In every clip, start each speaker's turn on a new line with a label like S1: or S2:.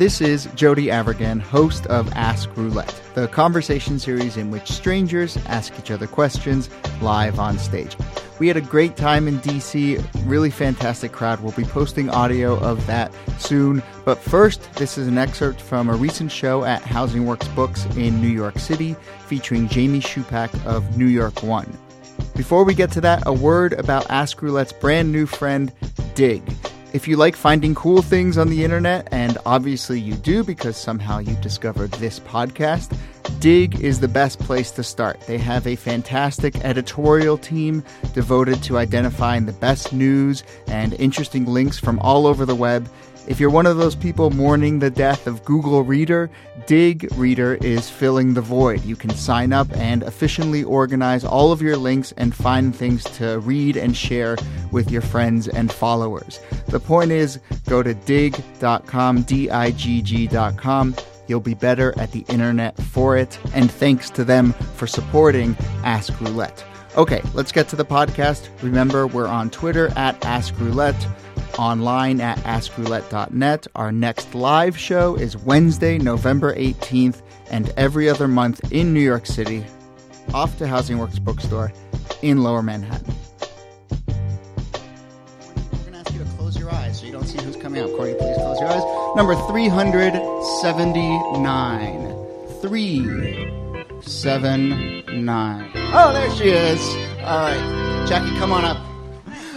S1: This is Jody Avirgan, host of Ask Roulette, the conversation series in which strangers ask each other questions live on stage. We had a great time in DC, really fantastic crowd. We'll be posting audio of that soon. But first, this is an excerpt from a recent show at Housing Works Books in New York City featuring Jamie Shupak of New York One. Before we get to that, a word about Ask Roulette's brand new friend, Digg. If you like finding cool things on the internet, and obviously you do because somehow you discovered this podcast, Digg is the best place to start. They have a fantastic editorial team devoted to identifying the best news and interesting links from all over the web. If you're one of those people mourning the death of Google Reader, Digg Reader is filling the void. You can sign up and efficiently organize all of your links and find things to read and share with your friends and followers. The point is go to digg.com, D I G G.com. You'll be better at the internet for it. And thanks to them for supporting Ask Roulette. Okay, let's get to the podcast. Remember, we're on Twitter at Ask Roulette online at askroulette.net. Our next live show is Wednesday, November 18th, and every other month in New York City, off to Housing Works Bookstore in Lower Manhattan. We're going to ask you to close your eyes so you don't see who's coming out. Corey, please close your eyes. Number 379. 379. Oh, there she is. All right. Jackie, come on up.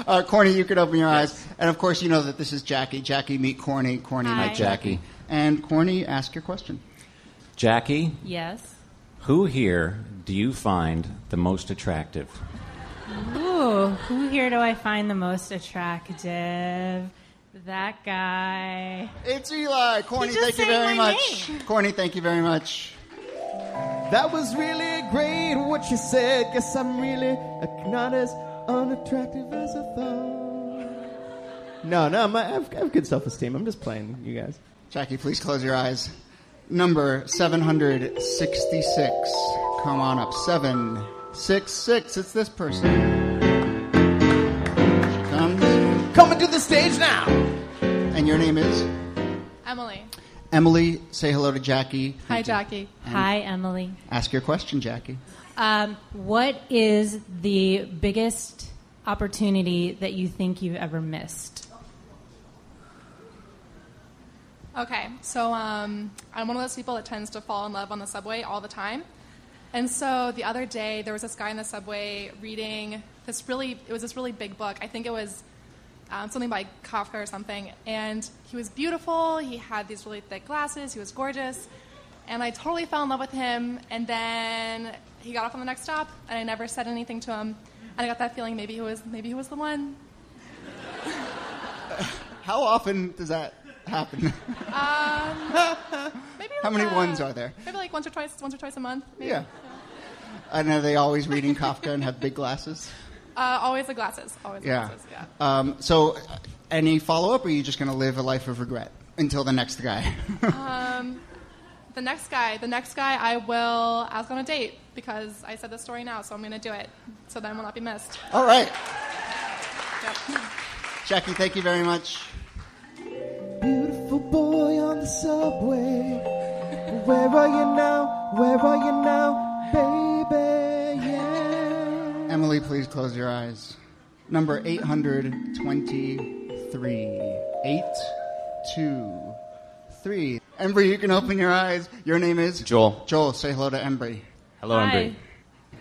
S1: Uh, Corny, you could open your eyes. And of course, you know that this is Jackie. Jackie, meet Corny. Corny,
S2: Hi.
S1: meet Jackie. And Corny, ask your question.
S3: Jackie,
S2: Yes.
S3: who here do you find the most attractive?
S2: Ooh, who here do I find the most attractive? That guy.
S1: It's Eli. Corny,
S2: He just
S1: thank you
S2: sang
S1: very
S2: my
S1: much.
S2: name.
S1: Corny, thank you very much.
S4: That was really great what you said. Guess I'm really not as unattractive as I thought. No, no, my, I, have, I have good self esteem. I'm just playing, you guys.
S1: Jackie, please close your eyes. Number 766. Come on up. 766. It's this person. Here she comes.
S4: Coming to the stage now.
S1: And your name is?
S5: Emily.
S1: Emily. Say hello to Jackie.
S5: Hi,
S1: you.
S5: Jackie.
S2: Hi, Emily.
S1: Ask your question, Jackie.
S2: Um, what is the biggest opportunity that you think you've ever missed?
S5: Okay, so um, I'm one of those people that tends to fall in love on the subway all the time. And so the other day, there was this guy in the subway reading this really, it was this really big book. I think it was um, something by Kafka or something. And he was beautiful. He had these really thick glasses. He was gorgeous. And I totally fell in love with him. And then he got off on the next stop, and I never said anything to him. And I got that feeling maybe he was, maybe he was the one.
S1: How often does that happen?
S5: Maybe
S1: How
S5: like,
S1: many
S5: uh,
S1: ones are there?
S5: Maybe like once or twice, once or twice a month. Maybe.
S1: Yeah. And are they always reading Kafka and have big glasses?
S5: Uh, always the glasses. Always the glasses. Yeah.
S1: Um, so, uh, any follow up, or are you just going to live a life of regret until the next guy?
S5: The next guy, the next guy, I will ask on a date because I said the story now, so I'm going to do it. So then will not be missed.
S1: All right.
S5: Yep.
S1: Jackie, thank you very much.
S4: Subway. Where are you now? Where are you now, baby? Yeah.
S1: Emily, please close your eyes. Number 823. 823. Embry, you can open your eyes. Your name is?
S6: Joel.
S1: Joel, say hello to Embry.
S6: Hello,
S7: Hi.
S6: Embry.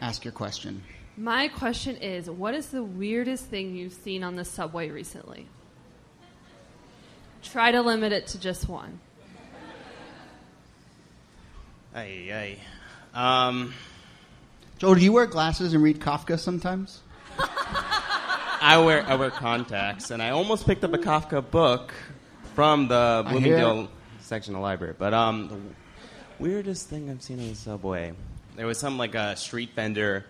S1: Ask your question.
S7: My question is what is the weirdest thing you've seen on the subway recently? Try to limit it to just one.
S6: Ay, ay. Um,
S1: Joel, do you wear glasses and read Kafka sometimes?
S6: I wear I wear contacts, and I almost picked up a Kafka book from the Bloomingdale section of the library. But um, the weirdest thing I've seen on the subway, there was some like a street vendor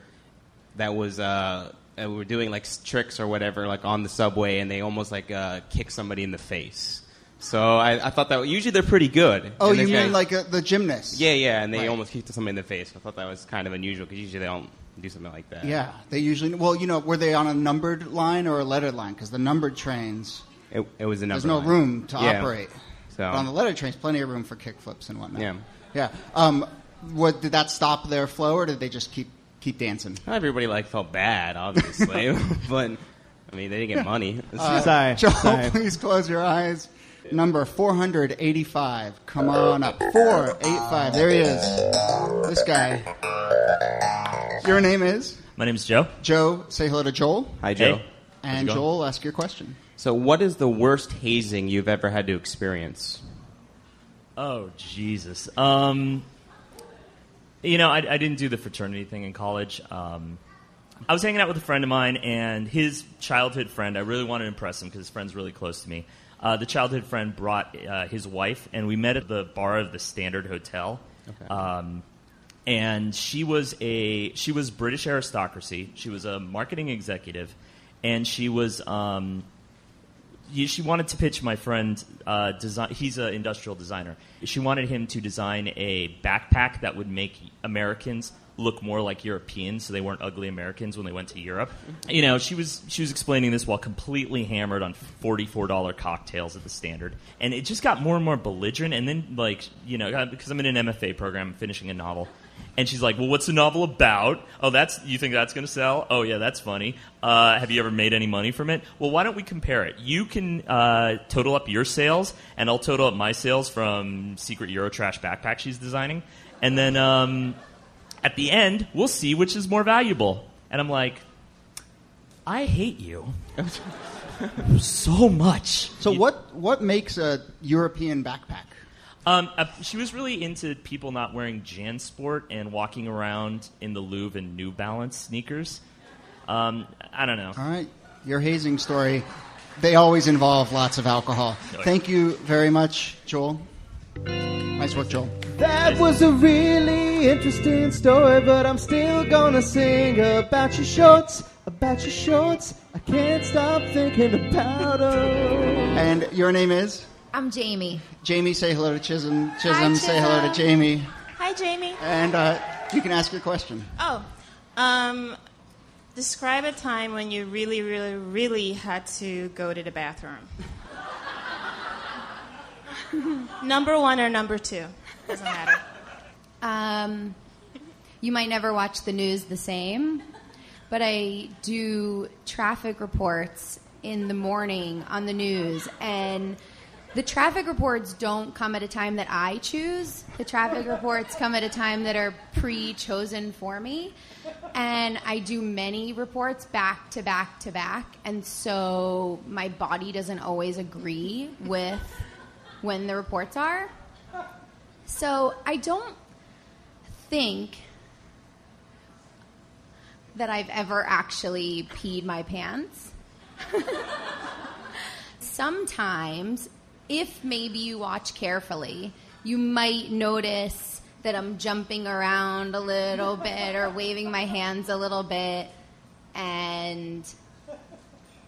S6: that was uh, uh, were doing like tricks or whatever like on the subway, and they almost like uh, kicked somebody in the face. So I, I thought that usually they're pretty good.
S1: Oh,
S6: And
S1: you
S6: this
S1: mean
S6: guy-
S1: like uh, the gymnast?
S6: Yeah, yeah, and they
S1: Right.
S6: almost kicked somebody in the face. I thought that was kind of unusual because usually they don't do something like that.
S1: Yeah, they usually. Well, you know, were they on a numbered line or a lettered line? Because the numbered trains,
S6: It, it was a number.
S1: there's no
S6: line.
S1: room to
S6: Yeah.
S1: operate.
S6: So
S1: But on the letter trains, plenty of room for kickflips and whatnot.
S6: Yeah.
S1: Yeah. Um, what did that stop their flow, or did they just keep keep dancing?
S6: not everybody like felt bad, obviously, but I mean they didn't get money.
S4: Sorry.
S1: Joel,
S4: sorry.
S1: please close your eyes. Number 485. Come on up. 485. There he is. This guy. Your name is?
S8: My name's Joe.
S1: Joe. Say hello to Joel.
S6: Hi, Joe.
S8: Hey.
S1: And? Joel, ask your question.
S6: So, what is the worst hazing you've ever had to experience?
S8: Oh Jesus. Um, you know, I, I didn't do the fraternity thing in college. Um, I was hanging out with a friend of mine, and his childhood friend. I really wanted to impress him because his friend's really close to me. Uh, the childhood friend brought uh, his wife, and we met at the bar of the Standard Hotel. Um, and she was a she was British aristocracy. She was a marketing executive, and she was um, she wanted to pitch my friend uh, design. He's an industrial designer. She wanted him to design a backpack that would make Americans look more like Europeans, so they weren't ugly Americans when they went to Europe. You know, she was she was explaining this while completely hammered on forty four dollar cocktails at the Standard, and it just got more and more belligerent. And then, like, you know, because I'm in an MFA program, finishing a novel. And she's like, "Well, what's the novel about? Oh, that's you think that's going to sell? Oh, yeah, that's funny. Uh, have you ever made any money from it? Well, why don't we compare it? You can uh, total up your sales, and I'll total up my sales from Secret Eurotrash backpack she's designing, and then um, at the end, we'll see which is more valuable." And I'm like, "I hate you so much."
S1: So,
S8: You-
S1: what what makes a European backpack?
S8: um, uh, she was really into people not wearing JanSport and walking around in the Louvre in New Balance sneakers. Um, I don't know.
S1: All right. Your hazing story, they always involve lots of alcohol. Thank you very much, Joel. Nice work, Joel.
S4: That was a really interesting story, but I'm still gonna sing about your shorts, about your shorts. I can't stop thinking about them.
S1: And your name is?
S9: I'm Jamie.
S1: Jamie, say hello to Chisholm. Chisholm,
S9: Hi,
S1: say hello to Jamie.
S10: Hi, Jamie.
S1: And uh, you can ask your question.
S10: Oh, um, describe a time when you really, really, really had to go to the bathroom. number one or number two? Doesn't matter.
S9: Um, you might never watch the news the same, but I do traffic reports in the morning on the news, and the traffic reports don't come at a time that I choose. The traffic reports come at a time that are pre chosen for me. And I do many reports back to back to back, and so my body doesn't always agree with when the reports are. So I don't think that I've ever actually peed my pants. Sometimes, if maybe you watch carefully, you might notice that I'm jumping around a little bit or waving my hands a little bit. And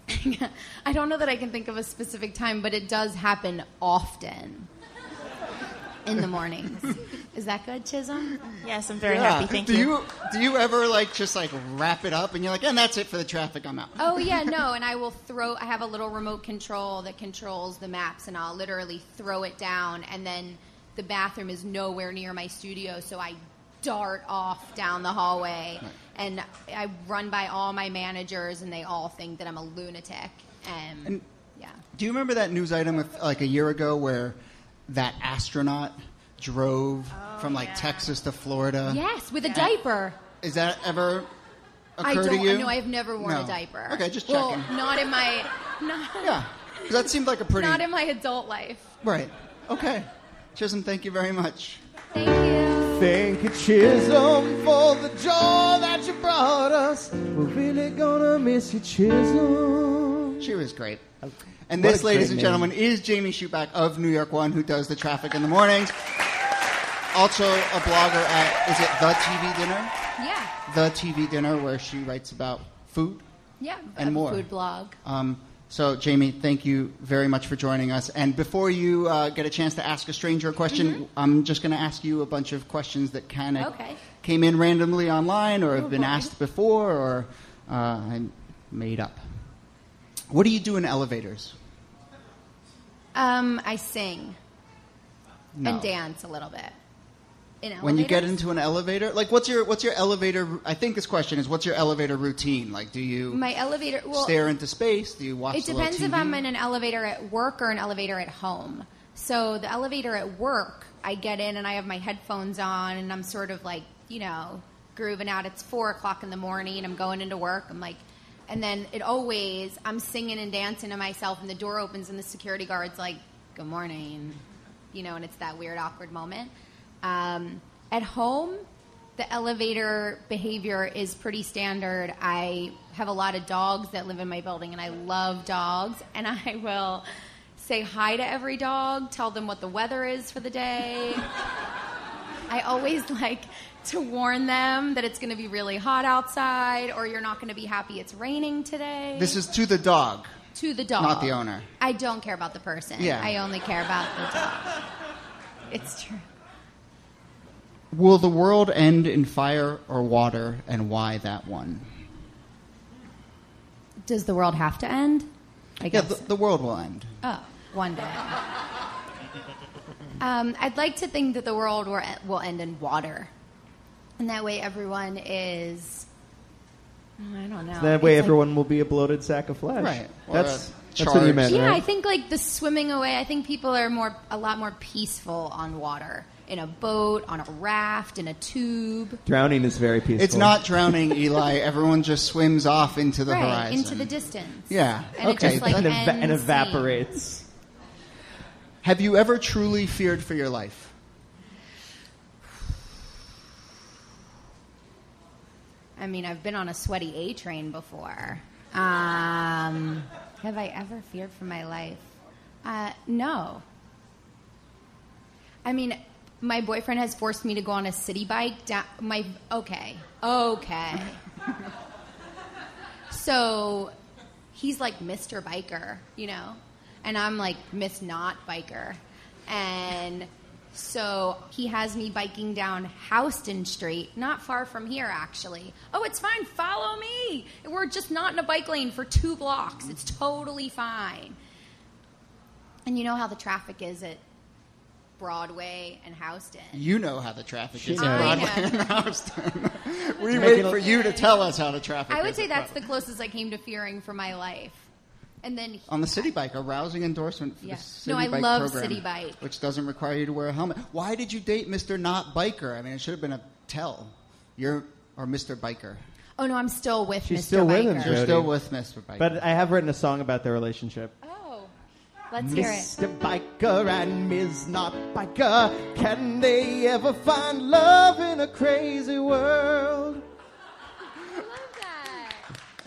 S9: I don't know that I can think of a specific time, but it does happen often in the mornings. Is that good, Chisholm?
S10: Yes, I'm very
S1: Yeah.
S10: happy. Thank
S1: do
S10: you.
S1: you. Do you ever like just like wrap it up and you're like, and that's it for the traffic. I'm out.
S9: Oh yeah, no, and I will throw. I have a little remote control that controls the maps, and I'll literally throw it down, and then the bathroom is nowhere near my studio, so I dart off down the hallway, and I run by all my managers, and they all think that I'm a lunatic. And,
S1: And-
S9: yeah,
S1: Do you remember that news item with, like a year ago where that astronaut drove oh, from like
S10: yeah.
S1: Texas to Florida?
S9: yes, with a diaper.
S1: Is that ever
S9: I
S1: occurred
S9: don't.
S1: to you?
S9: No, I've never worn
S1: No.
S9: a diaper.
S1: Okay, just checking.
S9: well,
S1: checking.
S9: not in my. Not,
S1: Yeah, 'Cause that seemed like a pretty
S9: not in my adult life.
S1: right. Okay, Chisholm, thank you very much.
S9: Thank you.
S4: Thank you, Chisholm, for the joy that you brought us. We're really gonna miss you, Chisholm.
S1: She was great. And
S4: What
S1: this, ladies
S4: great
S1: and
S4: name.
S1: gentlemen, is Jamie Shupak of New York One, who does the traffic in the mornings. Also a blogger at is it the TV Dinner?
S9: Yeah,
S1: The TV Dinner, where she writes about food.
S9: yeah.
S1: And
S9: I have a
S1: more.
S9: Food blog.
S1: Um, so, Jamie, thank you very much for joining us. And before you uh, get a chance to ask a stranger a question, I'm just going to ask you a bunch of questions that kind of
S9: Mm-hmm. Okay.
S1: came in randomly online or have
S9: Oh,
S1: been
S9: boy.
S1: asked before or uh, I made up. What do you do in elevators?
S9: Um, I sing.
S1: No.
S9: and dance a little bit.
S1: When you get into an elevator, like what's your what's your elevator? I think this question is what's your elevator routine? Like, do you
S9: my elevator, well,
S1: stare into space? Do you watch?
S9: It depends if I'm in an elevator at work or an elevator at home. So the elevator at work, I get in and I have my headphones on and I'm sort of like, you know, grooving out. It's four o'clock in the morning. I'm going into work. I'm like, and then it always, I'm singing and dancing to myself and the door opens and the security guard's like, good morning, you know, and it's that weird, awkward moment. Um, at home, the elevator behavior is pretty standard. I have a lot of dogs that live in my building, and I love dogs. And I will say hi to every dog, tell them what the weather is for the day. I always like to warn them that it's going to be really hot outside, or you're not going to be happy it's raining today.
S1: This is to the dog.
S9: to the dog,
S1: not the owner.
S9: I don't care about the person.
S1: Yeah.
S9: I only care about the dog. It's true.
S1: Will the world end in fire or water, and why that one?
S9: Does the world have to end? I
S1: Yeah,
S9: guess.
S1: the, the world will end.
S9: Oh, one day. Um, I'd like to think that the world will end in water, and that way everyone is. I don't know.
S4: that way,
S9: It's like-
S4: everyone will be a bloated sack of flesh.
S1: Right. Or
S4: That's that's what you
S1: charged-
S4: meant,
S9: yeah, I think like the swimming away. I think people are more a lot more peaceful on water, in a boat, on a raft, in a tube.
S4: Drowning is very peaceful.
S1: It's not drowning, Eli. Everyone just swims off into the
S9: right
S1: horizon.
S9: into the distance.
S1: Yeah.
S9: And it
S1: okay.
S9: just, like,
S4: and, eva- and evaporates.
S1: Have you ever truly feared for your life?
S9: I mean, I've been on a sweaty A train before. Um, have I ever feared for my life? Uh, no. I mean, my boyfriend has forced me to go on a Citi Bike. My okay, okay. so he's like Mr. Biker, you know, and I'm like Miss Not Biker, and so he has me biking down Houston Street, not far from here, actually. Oh, it's fine. Follow me. We're just not in a bike lane for two blocks. It's totally fine. And you know how the traffic is at Broadway and Houston.
S1: You know how the traffic
S4: She
S1: is
S4: knows.
S1: in
S9: I
S1: Broadway
S9: know.
S1: and Houston. we
S4: Make
S1: wait for you to tell us how the traffic
S9: I would
S1: is
S9: say
S1: at
S9: that's the closest I came to fearing for my life. And then
S1: On the Citi Bike, a rousing endorsement for
S9: Yeah.
S1: the City
S9: No, I
S1: Bike
S9: love
S1: program,
S9: Citi Bike.
S1: which doesn't require you to wear a helmet. Why did you date Mr. Not Biker? I mean, it should have been a tell. You're or Mr. Biker.
S9: Oh no, I'm still with
S4: She's
S9: Mr.
S4: still with him,
S9: Biker.
S1: You're still with Mr. Biker.
S4: But I have written a song about their relationship.
S9: Oh, let's hear it.
S4: Mr. Biker and Ms. Not Biker, can they ever find love in a crazy world?
S9: I love that.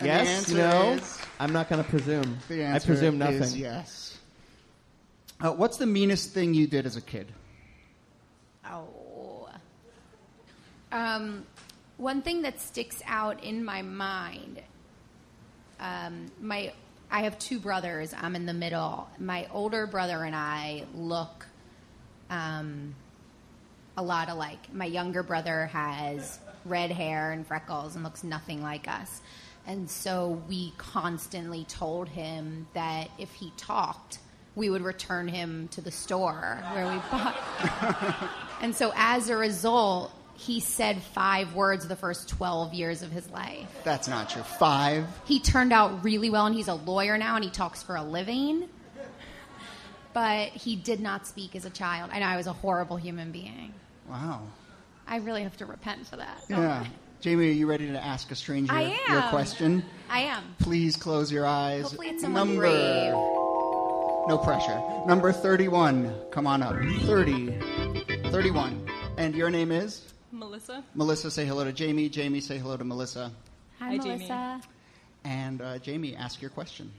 S1: And the
S4: yes,
S1: answer
S4: no.
S1: is-
S4: I'm not going to presume.
S1: the
S4: I presume nothing.
S1: is yes. Uh, what's the meanest thing you did as a kid?
S9: Oh. Um, one thing that sticks out in my mind, um, my I have two brothers. I'm in the middle. My older brother and I look um, a lot alike. My younger brother has red hair and freckles and looks nothing like us. And so we constantly told him that if he talked, we would return him to the store where we bought. and so as a result, he said five words the first 12 years of his life.
S1: That's not true. Five.
S9: He turned out really well, and he's a lawyer now, and he talks for a living. But he did not speak as a child, and I was a horrible human being.
S1: Wow.
S9: I really have to repent for that.
S1: Yeah. Jamie, are you ready to ask a stranger
S9: I
S1: your question?
S9: I am.
S1: Please close your eyes.
S9: Hopefully it's someone
S1: Number,
S9: brave.
S1: No pressure. Number 31. Come on up. 30. 31. And your name is?
S11: Melissa.
S1: Melissa, say hello to Jamie. Jamie, say hello to Melissa.
S9: Hi,
S11: Hi, Jamie.
S9: Melissa.
S1: And uh, Jamie, ask your question.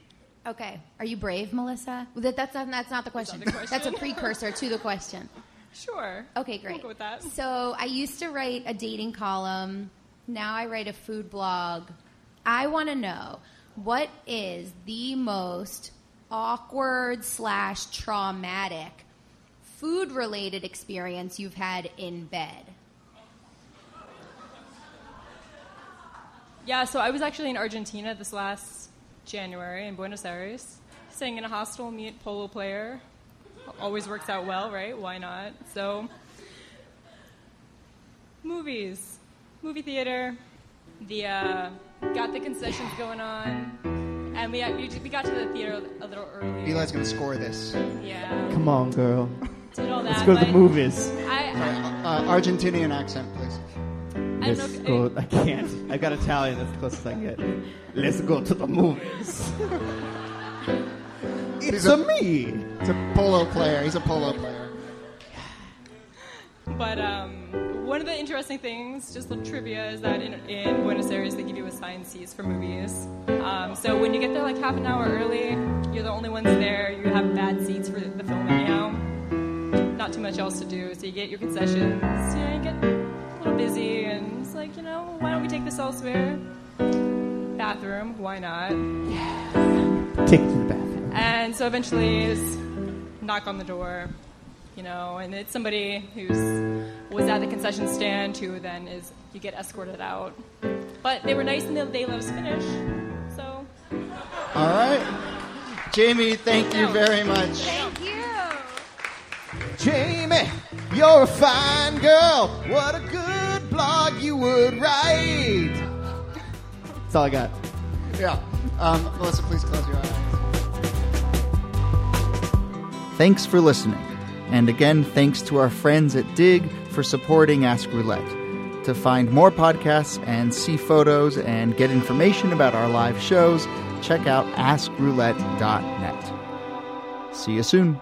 S9: Okay. Are you brave, Melissa? Well, That, that's, not, that's not the question.
S11: the question.
S9: That's a precursor to the question.
S11: Sure.
S9: Okay, great.
S11: We'll go with that.
S9: So I used to write a dating column. Now I write a food blog. I want to know what is the most awkward slash traumatic food related experience you've had in bed.
S11: Yeah, so I was actually in Argentina this last January in Buenos Aires, staying in a hostel, me and polo player, always works out well, right? Why not? So, movies, movie theater. The uh, got the concessions going on, and we we we got to the theater a little early.
S1: Eli's going to score this.
S11: Yeah.
S4: Come on, girl.
S11: Did all that.
S4: Let's go to the
S11: but
S4: movies.
S11: I, I,
S1: Uh, Argentinian accent, please.
S11: I don't
S4: Let's
S11: know.
S4: go. I can't. I got Italian. That's the closest I get. Let's go to the movies. it's
S1: He's
S4: a,
S1: a-
S4: me.
S1: He's a polo player. He's a polo player.
S11: But um, one of the interesting things, just little trivia, is that in, in Buenos Aires they give you assigned seats for movies. Um, so when you get there like half an hour early, you're the only ones there. You have bad seats for the film anyhow. Not too much else to do, so you get your concessions. You know, you get a little busy, and it's like, you know, why don't we take this elsewhere? Bathroom, why not?
S4: Take it to the bathroom.
S11: And so eventually, knock on the door, you know, and it's somebody who's was at the concession stand who then is you get escorted out. But they were nice and they, they let us finish. So
S1: All right. Jamie, thank you very much.
S9: Thank you.
S4: Jamie, you're a fine girl. What a good blog you would write. That's all I got.
S1: Yeah. Um, Melissa, please close your eyes. Thanks for listening. And again, thanks to our friends at Digg for supporting Ask Roulette. To find more podcasts and see photos and get information about our live shows, check out askroulette.net. See you soon.